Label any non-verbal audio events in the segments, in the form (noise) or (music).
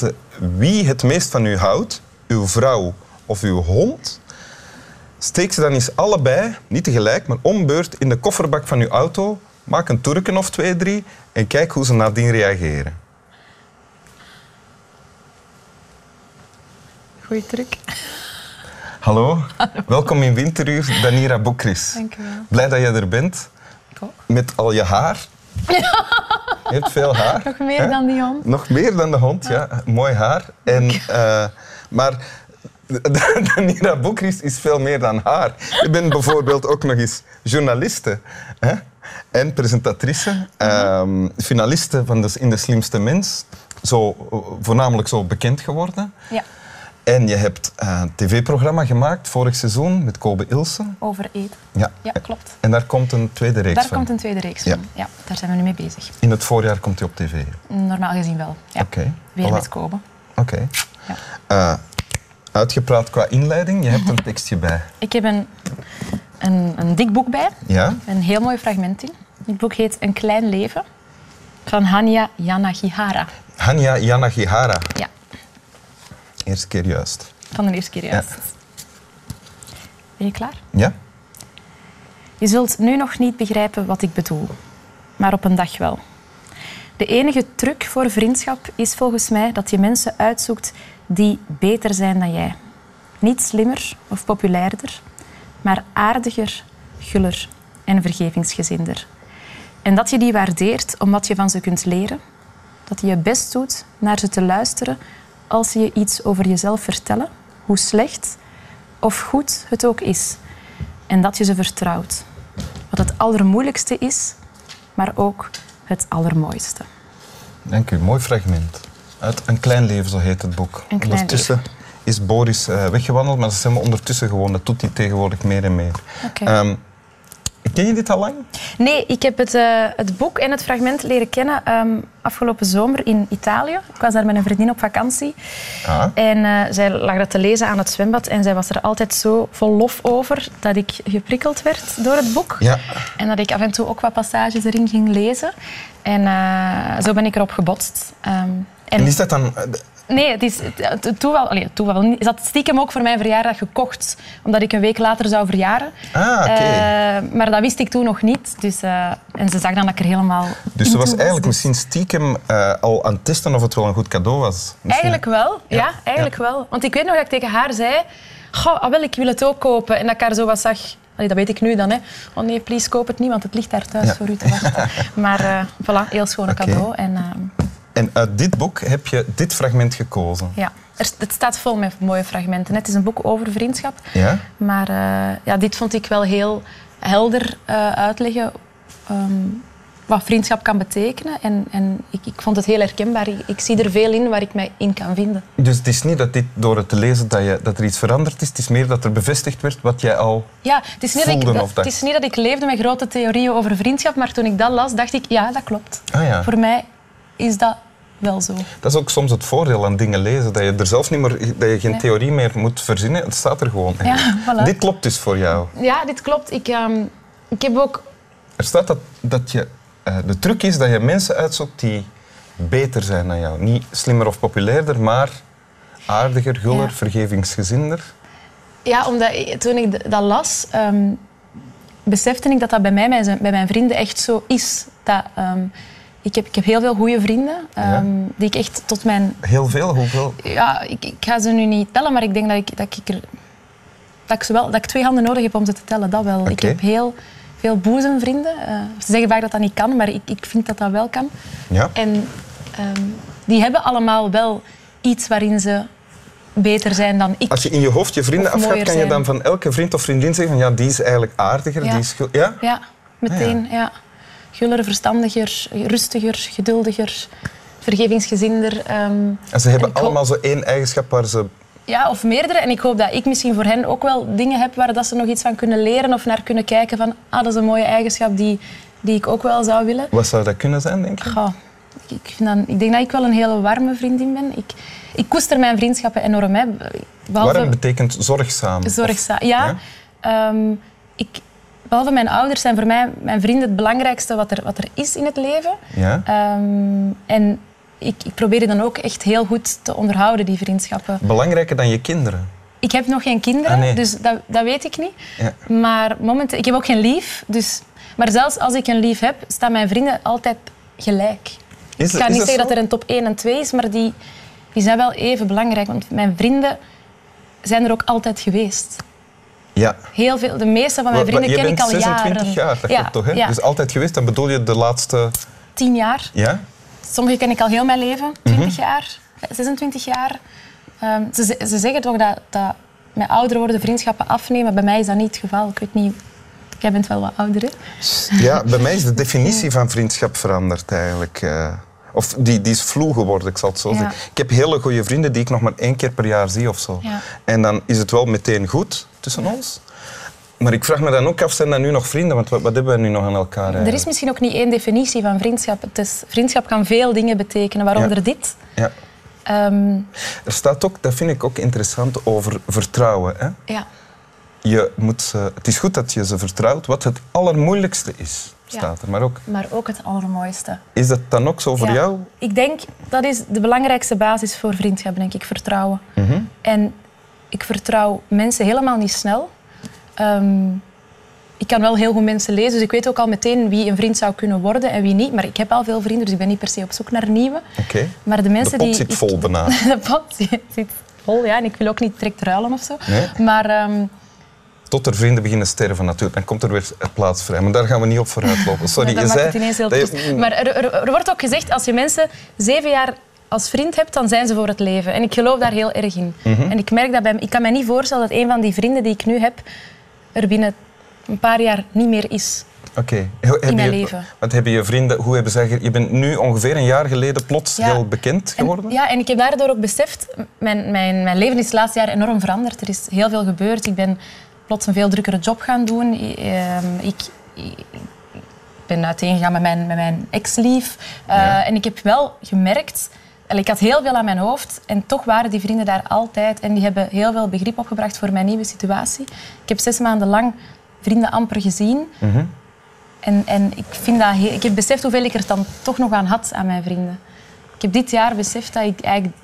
weten wie het meest van u houdt, uw vrouw of uw hond, steek ze dan eens allebei, niet tegelijk, maar om beurt in de kofferbak van uw auto. Maak een turken of twee, drie en kijk hoe ze nadien reageren. Goeie truc. Hallo, welkom in Winteruur, Danira Bokris. Dank u wel. Blij dat je er bent, ook. met al je haar. (laughs) Je hebt veel haar. Nog meer hè? dan die hond. Nog meer dan de hond, ja. Mooi haar. En, eh, maar (laughs) Danira Bokris is veel meer dan haar. Je bent bijvoorbeeld ook nog eens journaliste hè? en presentatrice, ehm, finaliste van de, in De Slimste Mens. Zo, eh, voornamelijk zo bekend geworden. Ja, En je hebt eh, een tv-programma gemaakt vorig seizoen met Kobe Ilse. over eten. Ja. Ja, klopt. En daar komt een tweede reeks Daar van. komt een tweede reeks Ja. van. Ja, daar zijn we nu mee bezig. In het voorjaar komt hij op tv. Normaal gezien wel. Ja. Oké. Weer Voilà. met Kobe. Oké. Ja. Eh, uitgepraat qua inleiding, je hebt een (laughs) tekstje bij. Ik heb een, een, een dik boek bij. Ja? Een heel mooi fragment in. Het boek heet Een klein leven van Hanya Yanagihara. Hanya Yanagihara. Ja, Eerste keer juist. van de eerste keer juist. Ben je klaar? Ja? Je zult nu nog niet begrijpen wat ik bedoel, maar op een dag wel. De enige truc voor vriendschap is volgens mij dat je mensen uitzoekt die beter zijn dan jij. Niet slimmer of populairder, maar aardiger, guller en vergevingsgezinder. En dat je die waardeert omdat je van ze kunt leren. Dat je je best doet naar ze te luisteren als ze je iets over jezelf vertellen, hoe slecht of goed het ook is. En dat je ze vertrouwt. Wat het allermoeilijkste is, maar ook het allermooiste. Dank u. Mooi fragment. Uit Een Klein Leven, zo heet het boek. Ondertussen is Boris eh, weggewandeld, maar dat is helemaal ondertussen gewoon. Dat doet hij tegenwoordig meer en meer. Ken je dit al lang? Nee, ik heb het, eh, het boek en het fragment leren kennen ehm, afgelopen zomer in Italië. Ik was daar met een vriendin op vakantie. Ah. En eh, zij lag dat te lezen aan het zwembad. En zij was er altijd zo vol lof over dat ik geprikkeld werd door het boek. Ja. En dat ik af en toe ook wat passages erin ging lezen. En eh, zo ben ik erop gebotst. Ehm, en En is dat dan... Nee, het is het, toeval, allee, toeval is dat stiekem ook voor mijn verjaardag gekocht, omdat ik een week later zou verjaren. Ah, oké. Eh, maar dat wist ik toen nog niet. Dus, eh, en ze zag dan dat ik er helemaal. Dus ze was eigenlijk dus- misschien stiekem eh, al aan het testen of het wel een goed cadeau was. Misschien- Eigenlijk wel, ja, Ja, eigenlijk wel. Want ik weet nog dat ik tegen haar zei: Goh, ah, wel, ik wil het ook kopen. En dat ik haar zo wat zag. Allee, dat weet ik nu dan. Hè. Oh nee, please, koop het niet, want het ligt daar thuis Ja. voor u te wachten. (laughs) Maar voilà, heel schoon cadeau. En, ehm, En uit dit boek heb je dit fragment gekozen. ja. Er, het staat vol met mooie fragmenten. Het is een boek over vriendschap. Ja? Maar eh, ja, dit vond ik wel heel helder eh, uitleggen ehm, wat vriendschap kan betekenen. En, en ik, ik vond het heel herkenbaar. Ik, ik zie er veel in waar ik mij in kan vinden. Dus het is niet dat dit door het te lezen dat, je, dat er iets veranderd is. Het is meer dat er bevestigd werd wat jij al... Ja, het is, niet dat ik, dat- het is niet dat ik leefde met grote theorieën over vriendschap, maar toen ik dat las, dacht ik, ja, dat klopt. Ah ja. Voor mij is dat wel zo. Dat is ook soms het voordeel aan dingen lezen. Dat je er zelf niet meer... Dat je geen Nee. theorie meer moet verzinnen. Het staat er gewoon. Ja, voilà. Dit klopt dus voor jou. Ja, dit klopt. Ik, ehm, ik heb ook... Er staat dat, dat je... eh, de truc is dat je mensen uitzoekt die beter zijn dan jou. Niet slimmer of populairder, maar aardiger, guller, Ja. vergevingsgezinder. Ja, omdat ik- toen ik dat las, ehm, besefte ik dat dat bij mij, bij mijn vrienden, echt zo is. Dat, ehm, ik, heb, ik heb heel veel goede vrienden, ehm, die ik echt tot mijn... Heel veel, hoeveel? Ja, ik, ik ga ze nu niet tellen, maar ik denk dat ik, dat ik, er, dat ik, wel, dat ik twee handen nodig heb om ze te tellen. Dat wel. Ik heb heel veel boezemvrienden. Eh, ze zeggen vaak dat dat niet kan, maar ik, ik vind dat dat wel kan. Ja. En ehm, die hebben allemaal wel iets waarin ze beter zijn dan ik. Als je in je hoofd je vrienden afgaat, kan je dan van elke vriend of vriendin zeggen van ja, die is eigenlijk aardiger, Ja. die is... Ja? Ja, meteen. Ah, ja. Guller, verstandiger, rustiger, geduldiger, vergevingsgezinder. ehm, En ze hebben En allemaal zo één eigenschap waar ze... ja, of meerdere. En ik hoop dat ik misschien voor hen ook wel dingen heb waar dat ze nog iets van kunnen leren of naar kunnen kijken van ah, dat is een mooie eigenschap die, die ik ook wel zou willen. Wat zou dat kunnen zijn, denk je? Goh, ik, ik vind dan, ik denk dat ik wel een hele warme vriendin ben. Ik, ik koester mijn vriendschappen enorm. Hè. Behalve Warm betekent zorgzaam. zorgzaam. Ja, ehm, ik, behalve mijn ouders zijn voor mij mijn vrienden het belangrijkste wat er, wat er is in het leven. Ja? Ehm, en ik, ik probeer die dan ook echt heel goed te onderhouden, die vriendschappen. Belangrijker dan je kinderen. Ik heb nog geen kinderen, Ah, nee. dus dat, dat weet ik niet. Ja. Maar momenteel, ik heb ook geen lief. Dus, maar zelfs als ik een lief heb, staan mijn vrienden altijd gelijk. Is, ik ga niet zeggen zo? dat er een top 1 en 2 is, maar die, die zijn wel even belangrijk. Want mijn vrienden zijn er ook altijd geweest. Ja. Heel veel, de meeste van mijn vrienden ken ik al 26 jaren. jaar, dat ja, toch? Hè? Ja, Dus altijd geweest, dan bedoel je de laatste... tien jaar. Ja? Sommigen ken ik al heel mijn leven, 20 Mhm. jaar, 26 jaar. Ehm, ze, ze- ze zeggen toch dat, dat met ouder worden vriendschappen afnemen. Bij mij is dat niet het geval. Ik weet niet, jij bent wel wat ouder, hè? Ja, bij mij is de (laughs) definitie van vriendschap veranderd eigenlijk. Of die, die is vloe geworden, ik zal het zo zeggen. Ik heb hele goede vrienden die ik nog maar één keer per jaar zie of zo. En dan is het wel meteen goed tussen ons. Maar ik vraag me dan ook af, zijn dat nu nog vrienden? Want wat, wat hebben we nu nog aan elkaar Er is misschien ook niet één definitie van vriendschap. Het is, vriendschap kan veel dingen betekenen, waaronder Ja. dit. Ja. Ehm, Er staat ook, dat vind ik ook interessant, over vertrouwen. Hè? ja. Je moet ze, het is goed dat je ze vertrouwt. Wat het allermoeilijkste is. Staat er. Maar ook, Maar ook het allermooiste. is dat dan ook zo voor jou? Ik denk dat is de belangrijkste basis voor vriendschap, denk ik, vertrouwen. Mhm. En ik vertrouw mensen helemaal niet snel. Ehm, ik kan wel heel goed mensen lezen, dus ik weet ook al meteen wie een vriend zou kunnen worden en wie niet. Maar ik heb al veel vrienden, dus ik ben niet per se op zoek naar nieuwe. Oké. Maar de De mensen pot die zit ik- vol bijna. (laughs) de pot zit vol, ja. En ik wil ook niet direct ruilen of zo. Nee. Maar ehm, Tot er vrienden beginnen sterven natuurlijk. Dan komt er weer plaats vrij. Maar daar gaan we niet op vooruit lopen. (laughs) Sorry, dan je maakt zei... het ineens heel dat je- triest. Maar er, er, er wordt ook gezegd, als je mensen zeven jaar als vriend hebt, dan zijn ze voor het leven. En ik geloof daar heel erg in. Mhm. En ik merk dat bij Ik kan me niet voorstellen dat een van die vrienden die ik nu heb, er binnen een paar jaar niet meer is. Oké. Heb mijn je- leven. Wat hebben je vrienden... Hoe hebben zij... Je bent nu ongeveer een jaar geleden plots Ja. heel bekend geworden? En, ja, en ik heb daardoor ook beseft, mijn, mijn, mijn leven is het laatste jaar enorm veranderd. Er is heel veel gebeurd. Ik ben plots een veel drukkere job gaan doen. Ehm, Ik, ben uiteengegaan met mijn, met mijn ex-lief. Eh, Ja. En ik heb wel gemerkt... Ik had heel veel aan mijn hoofd en toch waren die vrienden daar altijd. En die hebben heel veel begrip opgebracht voor mijn nieuwe situatie. Ik heb zes maanden lang vrienden amper gezien. Mhm. En, en ik, vind dat heel- ik heb beseft hoeveel ik er dan toch nog aan had aan mijn vrienden. Ik heb dit jaar beseft dat ik eigenlijk,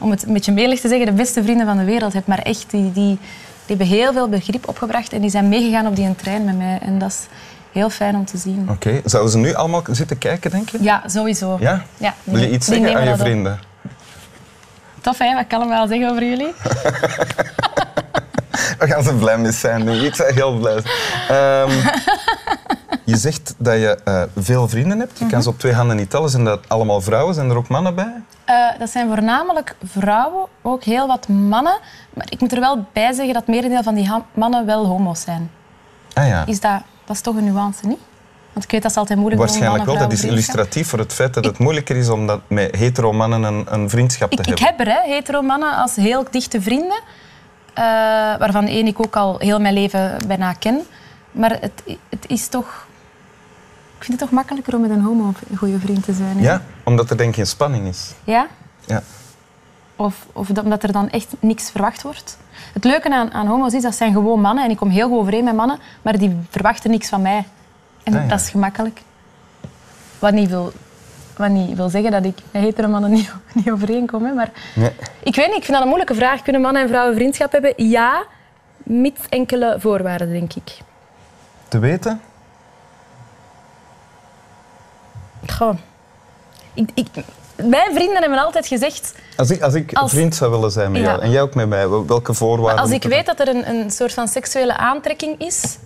om het een beetje melig te zeggen, de beste vrienden van de wereld heb. Maar echt, die, die, die hebben heel veel begrip opgebracht en die zijn meegegaan op die trein met mij. En dat is heel fijn om te zien. Oké. Zouden ze nu allemaal zitten kijken, denk je? Ja, sowieso. Ja? Ja, Wil je iets zeggen aan je op. vrienden? Tof, hè? Wat kan ik wel zeggen over jullie? (laughs) Daar gaan ze blij mee zijn nu. Ik ben heel blij. Ehm, (laughs) je zegt dat je eh, veel vrienden hebt. Je kan ze op twee handen niet tellen. Zijn dat allemaal vrouwen? Zijn er ook mannen bij? Dat zijn voornamelijk vrouwen, ook heel wat mannen. Maar ik moet er wel bij zeggen dat het merendeel van die mannen wel homo's zijn. Ah ja. Is dat, dat is toch een nuance, niet? Want ik weet dat is altijd moeilijk Waarschijnlijk wel. Dat is illustratief voor het feit dat het moeilijker is om dat met hetero mannen een, een vriendschap te Ik, ik hebben. heb er, hè, hetero mannen, als heel dichte vrienden. eh, waarvan één ik ook al heel mijn leven bijna ken. Maar het, het is toch... Ik vind het toch makkelijker om met een homo een goede vriend te zijn. hè? Ja, omdat er denk ik geen spanning is. Ja? Ja. Of, of dat- omdat er dan echt niks verwacht wordt. Het leuke aan, aan homo's is, dat zijn gewoon mannen. En ik kom heel goed overeen met mannen, maar die verwachten niks van mij. En Ah, ja. dat is gemakkelijk. Wat niet wil, wat niet wil zeggen dat ik met hetero mannen niet, (laughs) niet overeenkom. Hè, maar Nee. ik weet niet, ik vind dat een moeilijke vraag. Kunnen mannen en vrouwen vriendschap hebben? Ja, mits enkele voorwaarden, denk ik. Te weten? Goh. Ik, ik, mijn vrienden hebben altijd gezegd... Als ik, als ik Als- vriend zou willen zijn met Ja. jou en jij ook met mij, wel- welke voorwaarden? Als ik weet dat er een, een soort van seksuele aantrekking is,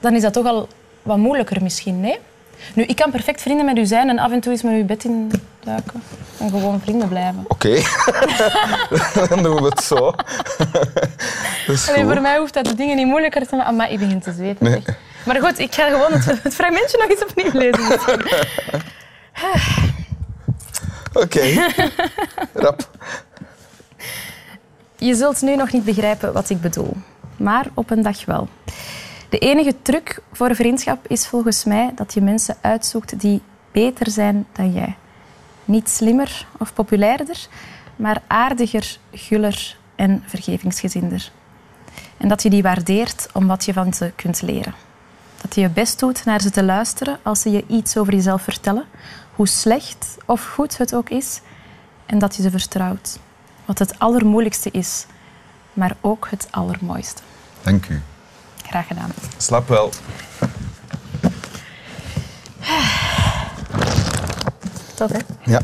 dan is dat toch al wat moeilijker misschien, nee? Nu, ik kan perfect vrienden met u zijn en af en toe eens met uw bed in duiken. En gewoon vrienden blijven. Oké, (laughs) dan doen we het zo. (laughs) voor mij hoeft dat de dingen niet moeilijker te maken. Maar ik begin te zweten. Nee. Maar goed, ik ga gewoon het, het fragmentje nog eens opnieuw lezen. (laughs) Oké, (laughs) rap. Je zult nu nog niet begrijpen wat ik bedoel, maar op een dag wel. De enige truc voor vriendschap is volgens mij dat je mensen uitzoekt die beter zijn dan jij. Niet slimmer of populairder, maar aardiger, guller en vergevingsgezinder. En dat je die waardeert om wat je van ze kunt leren. Dat je je best doet naar ze te luisteren als ze je iets over jezelf vertellen, hoe slecht of goed het ook is, en dat je ze vertrouwt. Wat het allermoeilijkste is, maar ook het allermooiste. Dank u. Graag gedaan. Slap wel. Tof, hè? Ja.